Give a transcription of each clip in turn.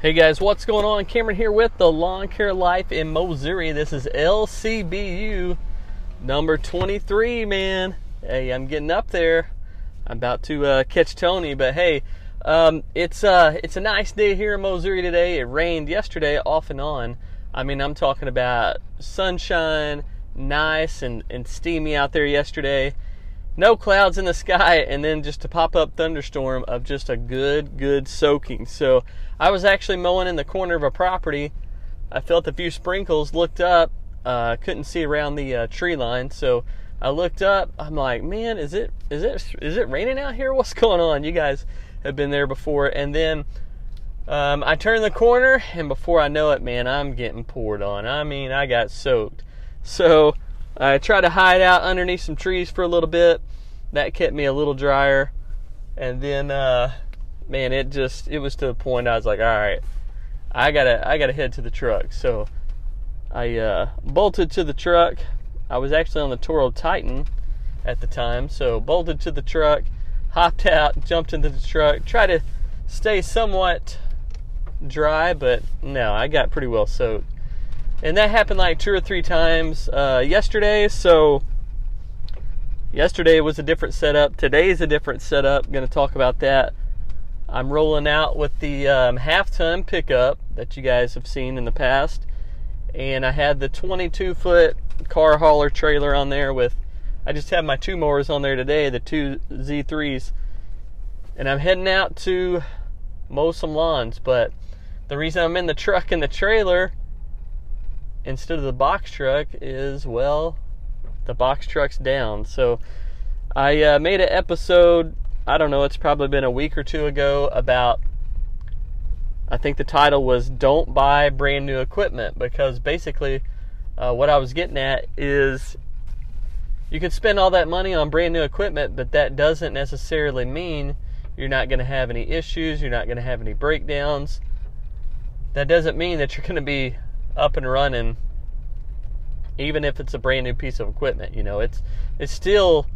Hey guys, what's going on? Cameron here with the Lawn Care Life in Missouri. This is LCBU number 23, man. Hey, I'm getting up there. I'm about to uh, catch Tony, but hey, um, it's uh, it's a nice day here in Missouri today. It rained yesterday off and on. I mean, I'm talking about sunshine, nice and, and steamy out there yesterday no clouds in the sky and then just a pop-up thunderstorm of just a good good soaking so i was actually mowing in the corner of a property. I felt a few sprinkles looked up uh, couldn't see around the uh, tree line. So i looked up. I'm like man is it is it is it raining out here? What's going on? You guys have been there before. And then um, i turned the corner and before i know it man i'm getting poured on. I mean i got soaked. So I tried to hide out underneath some trees for a little bit. That kept me a little drier. And then, uh, man, it just it was to the point I was like, all right, I gotta I gotta head to the truck. So I uh, bolted to the truck. I was actually on the Toro Titan at the time, so bolted to the truck, hopped out, jumped into the truck, tried to stay somewhat dry, but no, I got pretty well soaked and that happened like two or three times uh, yesterday. So yesterday was a different setup. Today is a different setup. Going to talk about that. I'm rolling out with the um, half ton pickup that you guys have seen in the past, and I had the 22 foot car hauler trailer on there with. I just have my two mowers on there today, the two Z3s, and I'm heading out to mow some lawns. But the reason I'm in the truck and the trailer instead of the box truck is well the box truck's down so i uh, made an episode i don't know it's probably been a week or two ago about i think the title was don't buy brand new equipment because basically uh, what i was getting at is you can spend all that money on brand new equipment but that doesn't necessarily mean you're not going to have any issues you're not going to have any breakdowns. That doesn't mean that you're going to be up and running even if it's a brand new piece of equipment you know it's it's still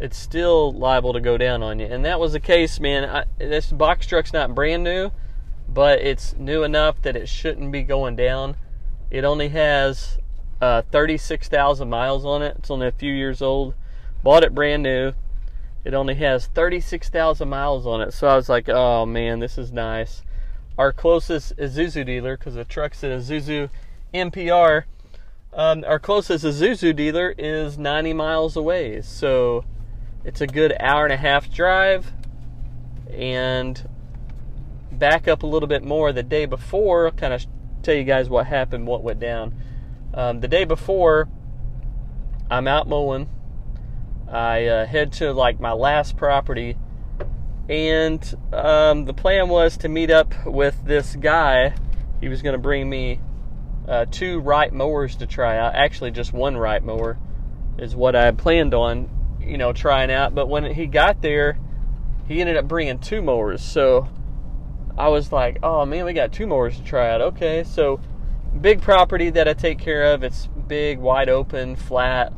it's still liable to go down on you. And that was the case man. I, this box truck's not brand new but it's new enough that it shouldn't be going down. It only has uh, 36,000 miles on it. It's only a few years old. Bought it brand new. It only has 36,000 miles on it. So I was like oh man this is nice. Our closest Isuzu dealer, because the truck's at Isuzu NPR, um, our closest Isuzu dealer is 90 miles away. So it's a good hour and a half drive. And back up a little bit more the day before, I'll kind of tell you guys what happened, what went down. Um, the day before, I'm out mowing. I uh, head to like my last property and um, the plan was to meet up with this guy. He was going to bring me uh, two Wright mowers to try out. Actually, just one Wright mower is what I planned on, you know, trying out. But when he got there, he ended up bringing two mowers. So I was like, oh man, we got two mowers to try out. Okay, so big property that I take care of. It's big, wide open, flat,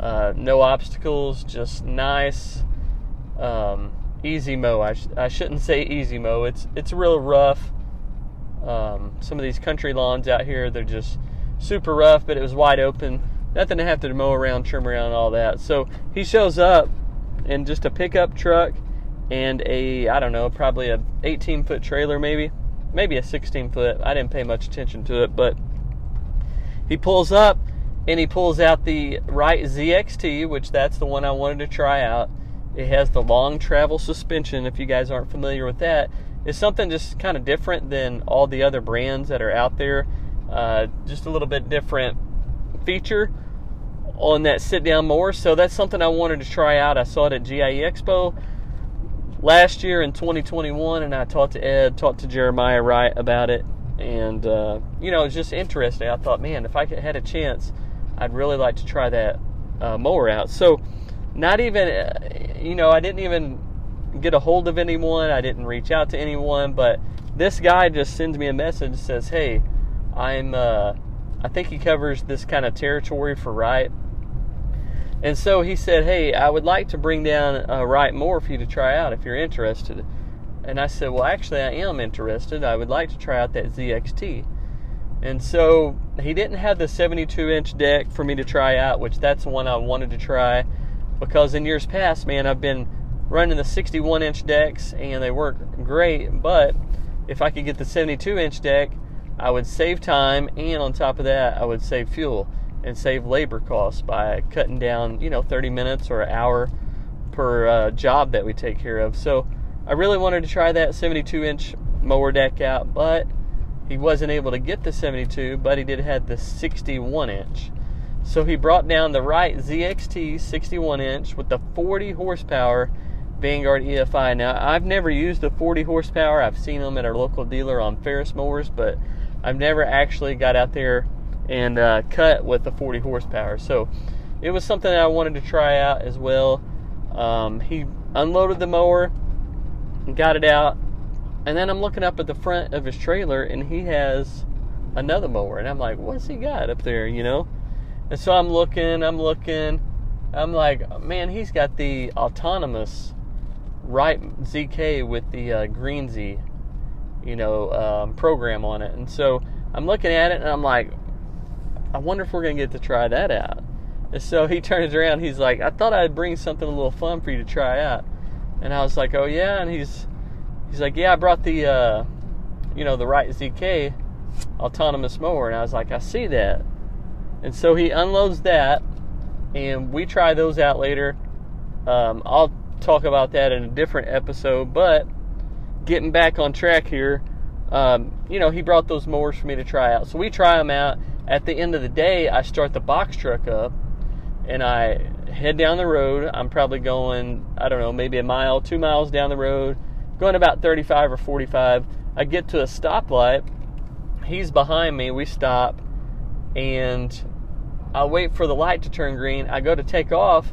uh, no obstacles, just nice. Um, easy mow. I, sh- I shouldn't say easy mow. It's it's real rough. Um, some of these country lawns out here, they're just super rough, but it was wide open. Nothing to have to mow around, trim around, all that. So he shows up in just a pickup truck and a I don't know, probably a 18 foot trailer, maybe, maybe a 16 foot. I didn't pay much attention to it, but he pulls up and he pulls out the Wright ZXT, which that's the one I wanted to try out it has the long travel suspension. If you guys aren't familiar with that, it's something just kind of different than all the other brands that are out there. Uh, just a little bit different feature on that sit down mower. So that's something I wanted to try out. I saw it at GIE Expo last year in 2021, and I talked to Ed, talked to Jeremiah Wright about it, and uh, you know it's just interesting. I thought, man, if I had a chance, I'd really like to try that uh, mower out. So not even, uh, you know, I didn't even get a hold of anyone. I didn't reach out to anyone, but this guy just sends me a message says, "Hey, I'm uh, I think he covers this kind of territory for Wright." And so he said, "Hey, I would like to bring down a Wright more for you to try out if you're interested." and I said, well, actually, I am interested. I would like to try out that ZXT. And so he didn't have the 72 inch deck for me to try out, which that's the one I wanted to try because in years past, man, I've been running the 61 inch decks and they work great. But if I could get the 72 inch deck, I would save time and on top of that, I would save fuel and save labor costs by cutting down, you know, 30 minutes or an hour per uh, job that we take care of. So I really wanted to try that 72 inch mower deck out, but he wasn't able to get the 72, but he did have the 61 inch. So he brought down the Wright ZXT 61 inch with the 40 horsepower Vanguard EFI. Now, I've never used the 40 horsepower. I've seen them at our local dealer on Ferris mowers, but I've never actually got out there and uh, cut with the 40 horsepower. So it was something that I wanted to try out as well. Um, he unloaded the mower, and got it out, and then I'm looking up at the front of his trailer, and he has another mower, and I'm like, what's he got up there, you know? And so I'm looking, I'm looking, I'm like, man, he's got the autonomous Wright ZK with the uh, Greenzie, you know, um, program on it. And so I'm looking at it, and I'm like, I wonder if we're gonna get to try that out. And so he turns around, he's like, I thought I'd bring something a little fun for you to try out. And I was like, Oh yeah, and he's he's like, Yeah, I brought the uh, you know, the Wright ZK autonomous mower, and I was like, I see that. And so he unloads that, and we try those out later. Um, I'll talk about that in a different episode, but getting back on track here, um, you know, he brought those mowers for me to try out. So we try them out. At the end of the day, I start the box truck up and I head down the road. I'm probably going, I don't know, maybe a mile, two miles down the road, going about 35 or 45. I get to a stoplight. He's behind me. We stop and I wait for the light to turn green. I go to take off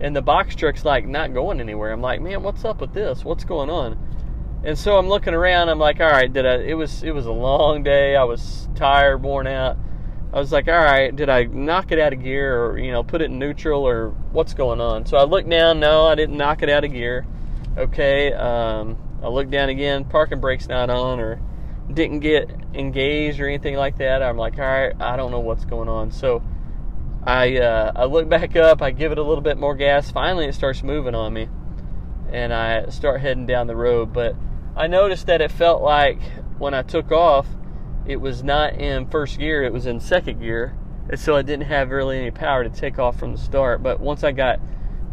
and the box truck's like not going anywhere. I'm like, man, what's up with this? What's going on? And so I'm looking around. I'm like, all right, did I? It was it was a long day. I was tired, worn out. I was like, all right, did I knock it out of gear or, you know, put it in neutral or what's going on? So I looked down. No, I didn't knock it out of gear. Okay. Um, I looked down again. Parking brake's not on or didn't get engaged or anything like that. I'm like, all right, I don't know what's going on. So I, uh, I look back up. I give it a little bit more gas. Finally, it starts moving on me. And I start heading down the road. But I noticed that it felt like when I took off, it was not in first gear, it was in second gear. And so I didn't have really any power to take off from the start. But once I got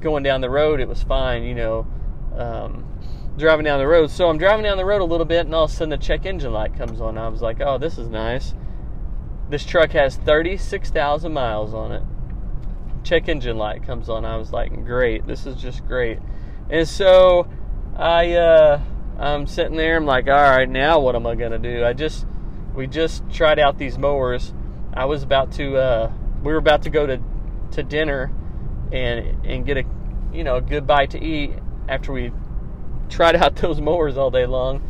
going down the road, it was fine, you know, um, driving down the road. So I'm driving down the road a little bit, and all of a sudden the check engine light comes on. I was like, oh, this is nice. This truck has 36,000 miles on it. Check engine light comes on. I was like, great, this is just great. And so I, uh, I'm sitting there. I'm like, all right, now what am I gonna do? I just we just tried out these mowers. I was about to uh, we were about to go to to dinner and and get a you know a good bite to eat after we tried out those mowers all day long.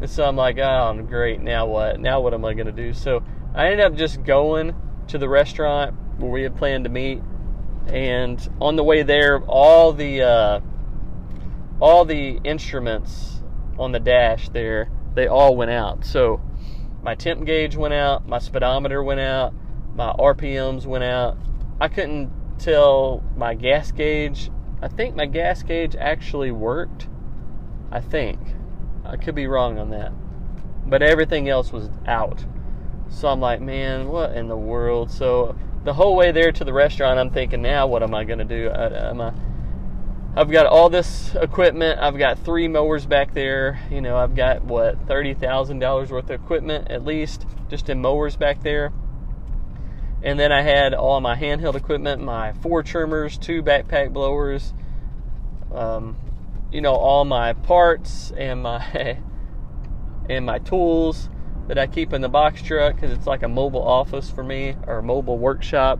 And so I'm like, oh, great. Now what? Now what am I to do? So I ended up just going to the restaurant where we had planned to meet. And on the way there, all the uh, all the instruments on the dash there, they all went out. So my temp gauge went out, my speedometer went out, my RPMs went out. I couldn't tell my gas gauge. I think my gas gauge actually worked. I think. I could be wrong on that. But everything else was out. So I'm like, man, what in the world? So the whole way there to the restaurant, I'm thinking, now what am I going to do? I, am I, I've got all this equipment. I've got three mowers back there. You know, I've got what thirty thousand dollars worth of equipment at least just in mowers back there. And then I had all my handheld equipment, my four trimmers, two backpack blowers, um, you know, all my parts and my and my tools that I keep in the box truck because it's like a mobile office for me or a mobile workshop.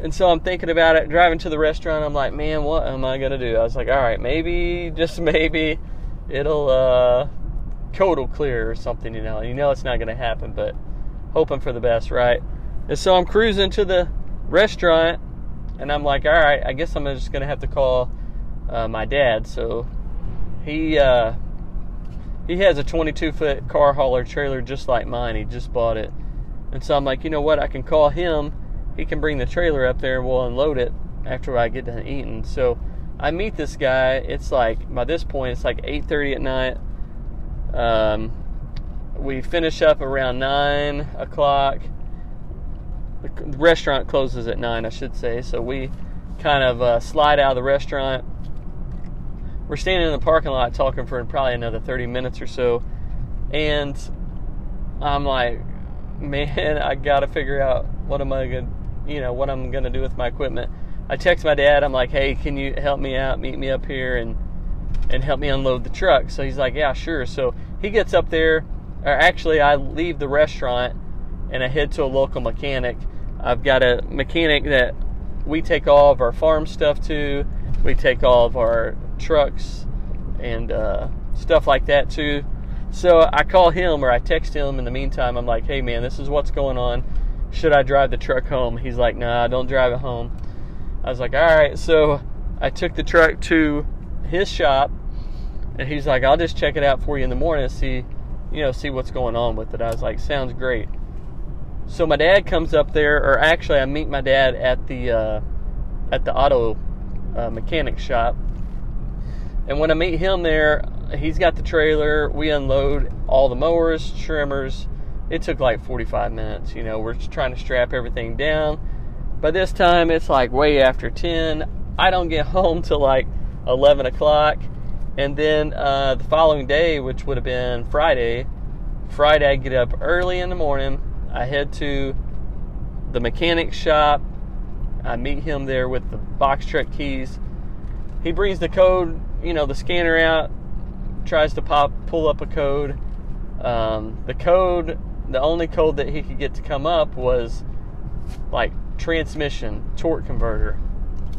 And so I'm thinking about it, driving to the restaurant. I'm like, man, what am I gonna do? I was like, all right, maybe, just maybe, it'll uh, code will clear or something. You know, you know it's not gonna happen, but hoping for the best, right? And so I'm cruising to the restaurant, and I'm like, all right, I guess I'm just gonna have to call uh, my dad. So he uh, he has a 22 foot car hauler trailer just like mine. He just bought it. And so I'm like, you know what? I can call him. He can bring the trailer up there and we'll unload it after I get done eating. So I meet this guy. It's like by this point it's like 8:30 at night. Um, we finish up around nine o'clock. The restaurant closes at nine, I should say. So we kind of uh, slide out of the restaurant. We're standing in the parking lot talking for probably another 30 minutes or so, and I'm like, man, I gotta figure out what am I gonna, you know, what I'm gonna do with my equipment. I text my dad. I'm like, hey, can you help me out? Meet me up here and and help me unload the truck. So he's like, yeah, sure. So he gets up there. Or actually, I leave the restaurant and I head to a local mechanic. I've got a mechanic that we take all of our farm stuff to. We take all of our trucks and uh, stuff like that too. So I call him or I text him in the meantime. I'm like, hey man, this is what's going on. Should I drive the truck home? He's like, nah, don't drive it home. I was like, all right. So I took the truck to his shop, and he's like, I'll just check it out for you in the morning and see, you know, see what's going on with it. I was like, sounds great. So my dad comes up there, or actually, I meet my dad at the uh, at the auto uh, mechanic shop, and when I meet him there, he's got the trailer. We unload all the mowers, trimmers. It took like 45 minutes. You know, we're trying to strap everything down by this time, it's like way after 10. I don't get home till like 11 o'clock. And then uh, the following day, which would have been Friday, Friday I get up early in the morning. I head to the mechanic shop. I meet him there with the box truck keys. He brings the code, you know, the scanner out, tries to pop, pull up a code. Um, the code, the only code that he could get to come up was like transmission torque converter.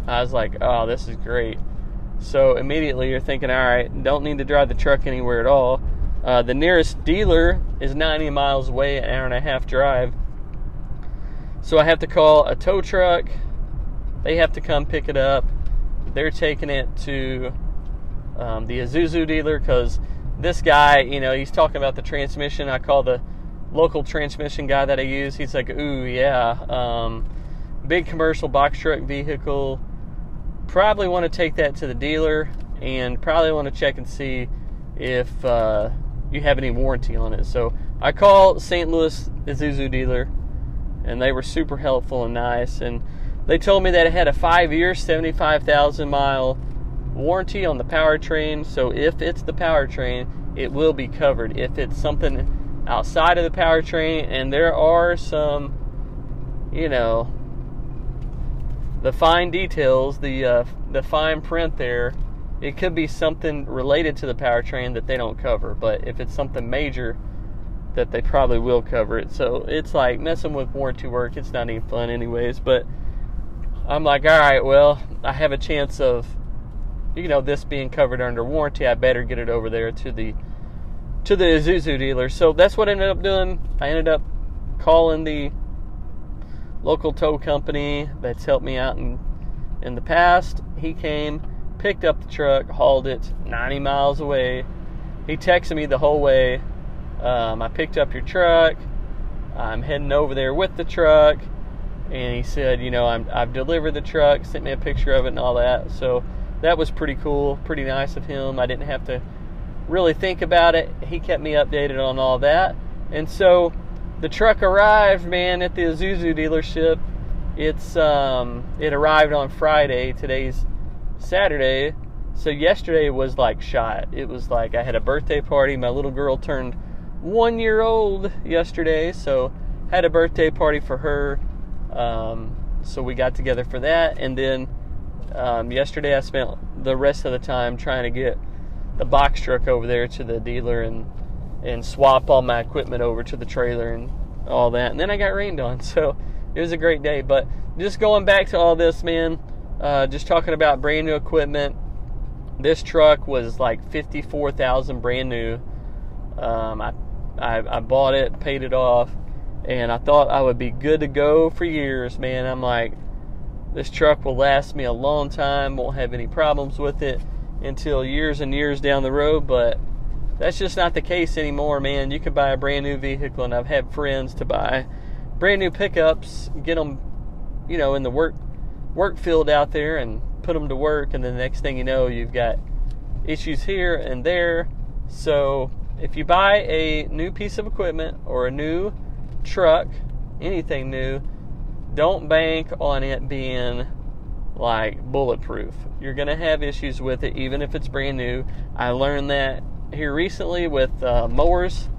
I was like, oh, this is great. So immediately you're thinking, all right, don't need to drive the truck anywhere at all. Uh, the nearest dealer is 90 miles away, an hour and a half drive. So I have to call a tow truck. They have to come pick it up. They're taking it to um, the Isuzu dealer because this guy, you know, he's talking about the transmission. I call the local transmission guy that I use. He's like, ooh, yeah. Um, big commercial box truck vehicle. Probably want to take that to the dealer and probably want to check and see if uh, you have any warranty on it. So I call St. Louis Isuzu dealer and they were super helpful and nice. And they told me that it had a five year, 75,000 mile warranty on the powertrain. So if it's the powertrain, it will be covered. If it's something outside of the powertrain, and there are some, you know, the fine details, the uh, the fine print there, it could be something related to the powertrain that they don't cover. But if it's something major, that they probably will cover it. So it's like messing with warranty work. It's not even fun, anyways. But I'm like, all right, well, I have a chance of, you know, this being covered under warranty. I better get it over there to the to the Isuzu dealer. So that's what I ended up doing. I ended up calling the local tow company that's helped me out in in the past. He came, picked up the truck, hauled it 90 miles away. He texted me the whole way. Um, I picked up your truck. I'm heading over there with the truck, and he said, you know, I'm, I've delivered the truck. Sent me a picture of it and all that. So that was pretty cool, pretty nice of him. I didn't have to really think about it. He kept me updated on all that, and so the truck arrived, man, at the Isuzu dealership. It's um, it arrived on Friday. Today's Saturday, so yesterday was like shot. It was like I had a birthday party. My little girl turned one year old yesterday, so had a birthday party for her. Um, so we got together for that, and then um, yesterday I spent the rest of the time trying to get the box truck over there to the dealer and and swap all my equipment over to the trailer and all that. And then I got rained on, so it was a great day. But just going back to all this, man, uh, just talking about brand new equipment. This truck was like fifty-four thousand brand new. Um, I, I I bought it, paid it off, and I thought I would be good to go for years, man. I'm like, this truck will last me a long time, won't have any problems with it until years and years down the road. But that's just not the case anymore, man. You can buy a brand new vehicle, and I've had friends to buy brand new pickups, get them, you know, in the work work field out there, and put them to work, and then the next thing you know, you've got issues here and there. So if you buy a new piece of equipment or a new truck, anything new, don't bank on it being like bulletproof. You're going to have issues with it, even if it's brand new. I learned that here recently with uh, mowers.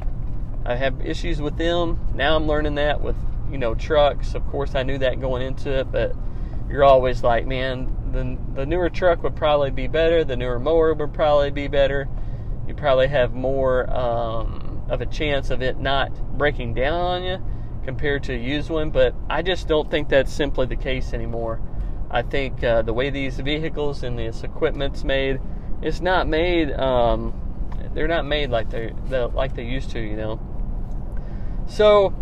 I have issues with them. Now I'm learning that with you know trucks. Of course, I knew that going into it, but you're always like, man, the the newer truck would probably be better. The newer mower would probably be better. You probably have more um, of a chance of it not breaking down on you compared to a used one. But I just don't think that's simply the case anymore. I think uh, the way these vehicles and this equipment's made, it's not made. Um, they're not made like they like they used to, you know. So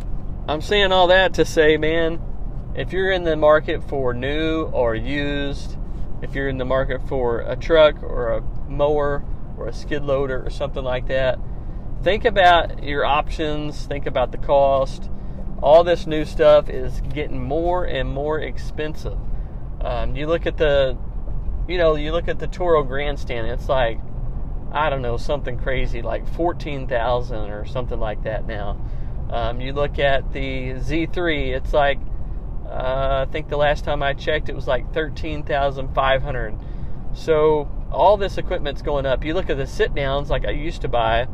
I'm saying all that to say, man, if you're in the market for new or used, if you're in the market for a truck or a mower or a skid loader or something like that, think about your options, think about the cost. All this new stuff is getting more and more expensive. Um, you look at the, you know, you look at the Toro Grandstand. It's like, I don't know, something crazy, like fourteen thousand or something like that now. Um, you look at the Z3. It's like, uh, I think the last time I checked, it was like thirteen thousand five hundred. So all this equipment's going up. You look at the sit downs, like I used to buy,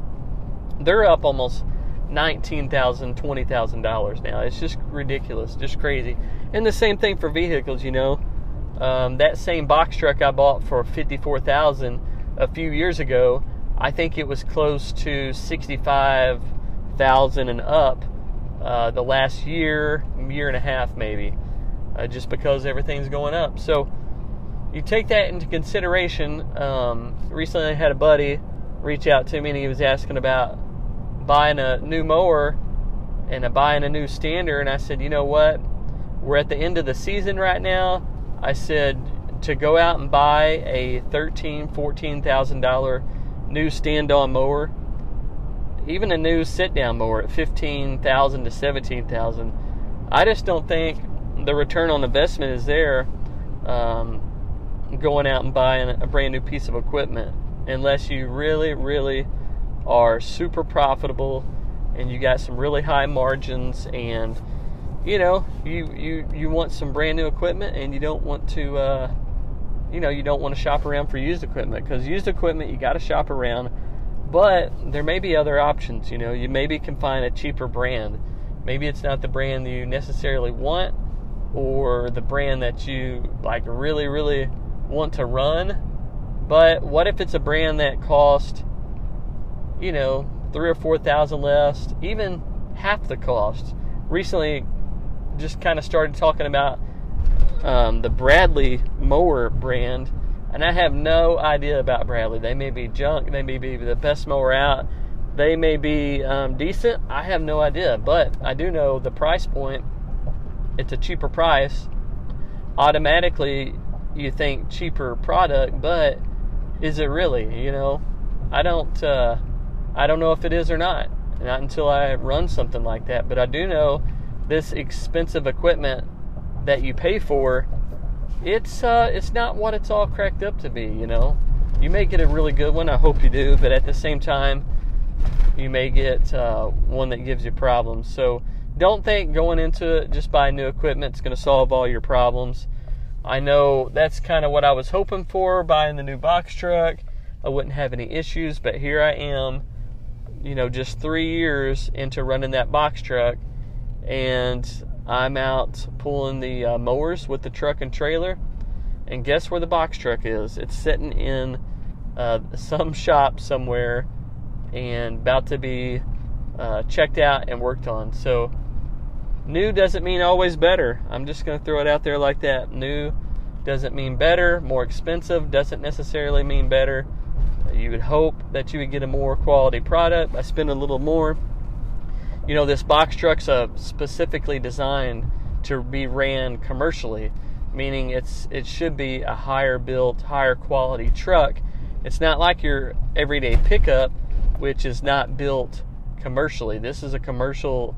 they're up almost nineteen thousand, twenty thousand dollars now. It's just ridiculous, just crazy. And the same thing for vehicles, you know. Um, that same box truck I bought for fifty-four thousand a few years ago, I think it was close to sixty-five thousand and up uh, the last year, year and a half maybe, uh, just because everything's going up. So you take that into consideration. Um, recently, I had a buddy reach out to me and he was asking about buying a new mower and a, buying a new stander, and I said, you know what? We're at the end of the season right now I said to go out and buy a thirteen, fourteen thousand dollar new stand-on mower, even a new sit-down mower at fifteen thousand to seventeen thousand. I just don't think the return on investment is there. Um, going out and buying a brand new piece of equipment unless you really, really are super profitable and you got some really high margins and you know, you, you, you want some brand new equipment and you don't want to, uh, you know, you don't want to shop around for used equipment because used equipment you got to shop around. But there may be other options. You know, you maybe can find a cheaper brand. Maybe it's not the brand you necessarily want, or the brand that you like really, really want to run. But what if it's a brand that cost, you know, three or four thousand less, even half the cost? Recently, just kind of started talking about um, the Bradley mower brand, and I have no idea about Bradley. They may be junk, they may be the best mower out, they may be um, decent. I have no idea, but I do know the price point. It's a cheaper price. Automatically, you think cheaper product, but is it really? You know, I don't. Uh, I don't know if it is or not. Not until I run something like that. But I do know this expensive equipment that you pay for, it's uh, it's not what it's all cracked up to be. You know, you may get a really good one. I hope you do, but at the same time, you may get uh, one that gives you problems. So don't think going into it just buying new equipment is going to solve all your problems. I know that's kind of what I was hoping for buying the new box truck. I wouldn't have any issues, but here I am, you know, just three years into running that box truck and I'm out pulling the uh, mowers with the truck and trailer. And guess where the box truck is? It's sitting in uh, some shop somewhere and about to be uh, checked out and worked on. So, new doesn't mean always better. I'm just going to throw it out there like that. New doesn't mean better. More expensive doesn't necessarily mean better. You would hope that you would get a more quality product by spending a little more you know, this box truck's uh, specifically designed to be ran commercially, meaning it's it should be a higher built, higher quality truck. It's not like your everyday pickup which is not built commercially. This is a commercial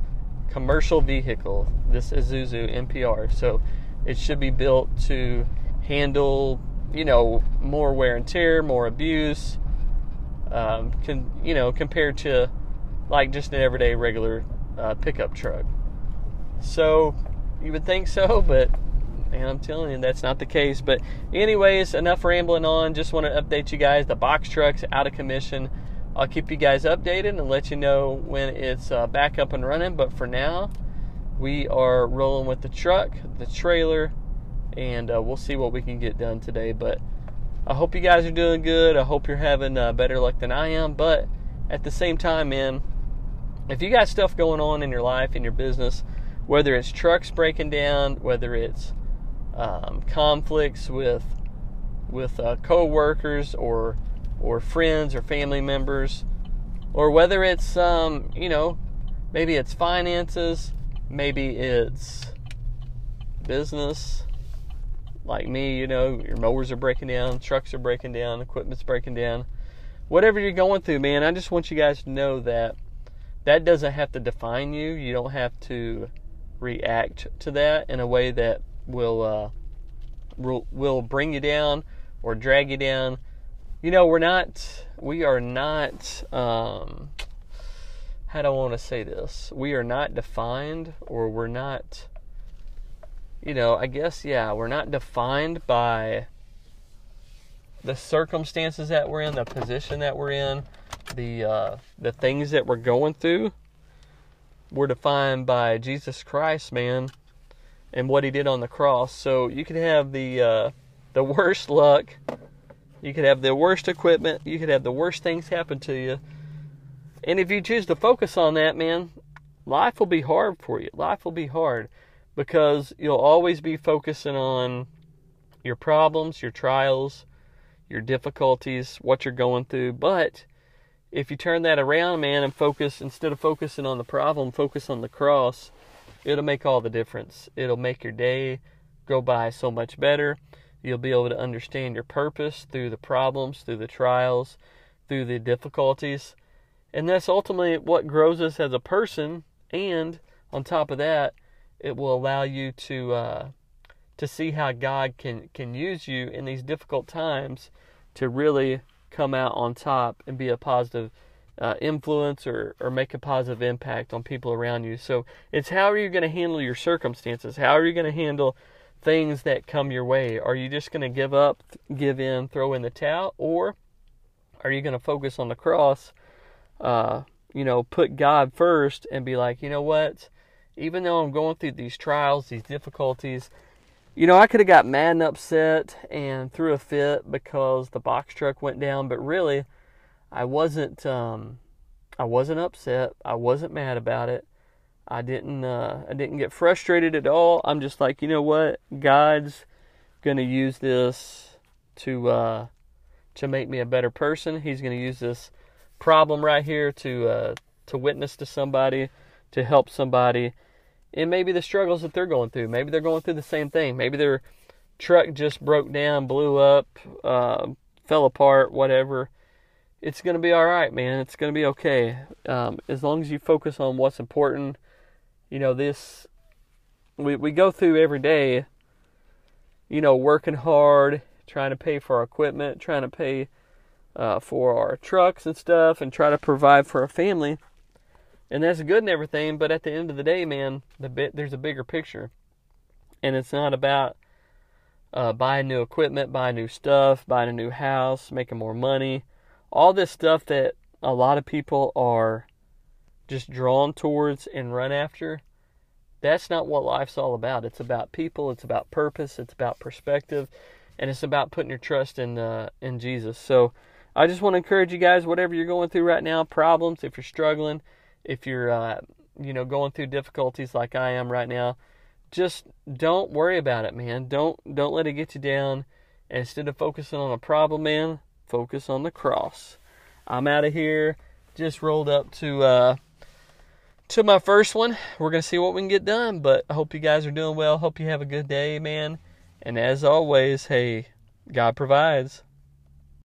commercial vehicle. This Isuzu NPR, so it should be built to handle, you know, more wear and tear, more abuse, um, can you know, compared to like just an everyday regular uh, pickup truck. So you would think so, but man, I'm telling you that's not the case. But anyways, enough rambling on. Just want to update you guys. The box truck's out of commission. I'll keep you guys updated and let you know when it's uh, back up and running. But for now, we are rolling with the truck, the trailer, and uh, we'll see what we can get done today. But I hope you guys are doing good. I hope you're having uh, better luck than I am. But at the same time, man, if you got stuff going on in your life, in your business, whether it's trucks breaking down, whether it's um, conflicts with with uh, co-workers or or friends or family members, or whether it's um, you know maybe it's finances, maybe it's business. Like me, you know, your mowers are breaking down, trucks are breaking down, equipment's breaking down. Whatever you're going through, man, I just want you guys to know that that doesn't have to define you. You don't have to react to that in a way that will uh, will will bring you down or drag you down. You know, we're not. We are not. Um, how do I want to say this? We are not defined, or we're not. You know, I guess yeah, we're not defined by the circumstances that we're in, the position that we're in, the uh, the things that we're going through we're defined by Jesus Christ, man, and what He did on the cross. So you could have the uh, the worst luck, you could have the worst equipment, you could have the worst things happen to you, and if you choose to focus on that, man, life will be hard for you. Life will be hard because you'll always be focusing on your problems, your trials, your difficulties, what you're going through, but if you turn that around, man, and focus instead of focusing on the problem, focus on the cross, it'll make all the difference. It'll make your day go by so much better. You'll be able to understand your purpose through the problems, through the trials, through the difficulties. And that's ultimately what grows us as a person. And on top of that, it will allow you to uh, to see how God can can use you in these difficult times to really come out on top and be a positive uh, influence or, or make a positive impact on people around you. So it's how are you going to handle your circumstances? How are you going to handle things that come your way? Are you just going to give up, give in, throw in the towel, or are you going to focus on the cross? Uh, you know, put God first and be like, you know what? Even though I'm going through these trials, these difficulties, you know, I could have got mad and upset and threw a fit because the box truck went down, but really, I wasn't. Um, I wasn't upset. I wasn't mad about it. I didn't. Uh, I didn't get frustrated at all. I'm just like, you know what? God's gonna use this to uh, to make me a better person. He's gonna use this problem right here to uh, to witness to somebody, to help somebody and maybe the struggles that they're going through. Maybe they're going through the same thing. Maybe their truck just broke down, blew up, uh, fell apart, whatever. It's going to be all right, man. It's going to be okay. Um, as long as you focus on what's important. You know, this, we, we go through every day, you know, working hard, trying to pay for our equipment, trying to pay uh, for our trucks and stuff, and try to provide for our family and that's good and everything. But at the end of the day, man, the bit there's a bigger picture, and it's not about uh, buying new equipment, buying new stuff, buying a new house, making more money, all this stuff that a lot of people are just drawn towards and run after. That's not what life's all about. It's about people. It's about purpose. It's about perspective, and it's about putting your trust in uh, in Jesus. So, I just want to encourage you guys, whatever you're going through right now, problems, if you're struggling, if you're uh, you know going through difficulties like I am right now, just don't worry about it, man. Don't don't let it get you down. Instead of focusing on a problem, man, focus on the cross. I'm out of here. Just rolled up to uh, to my first one. We're gonna see what we can get done. But I hope you guys are doing well. Hope you have a good day, man. And as always, hey, God provides.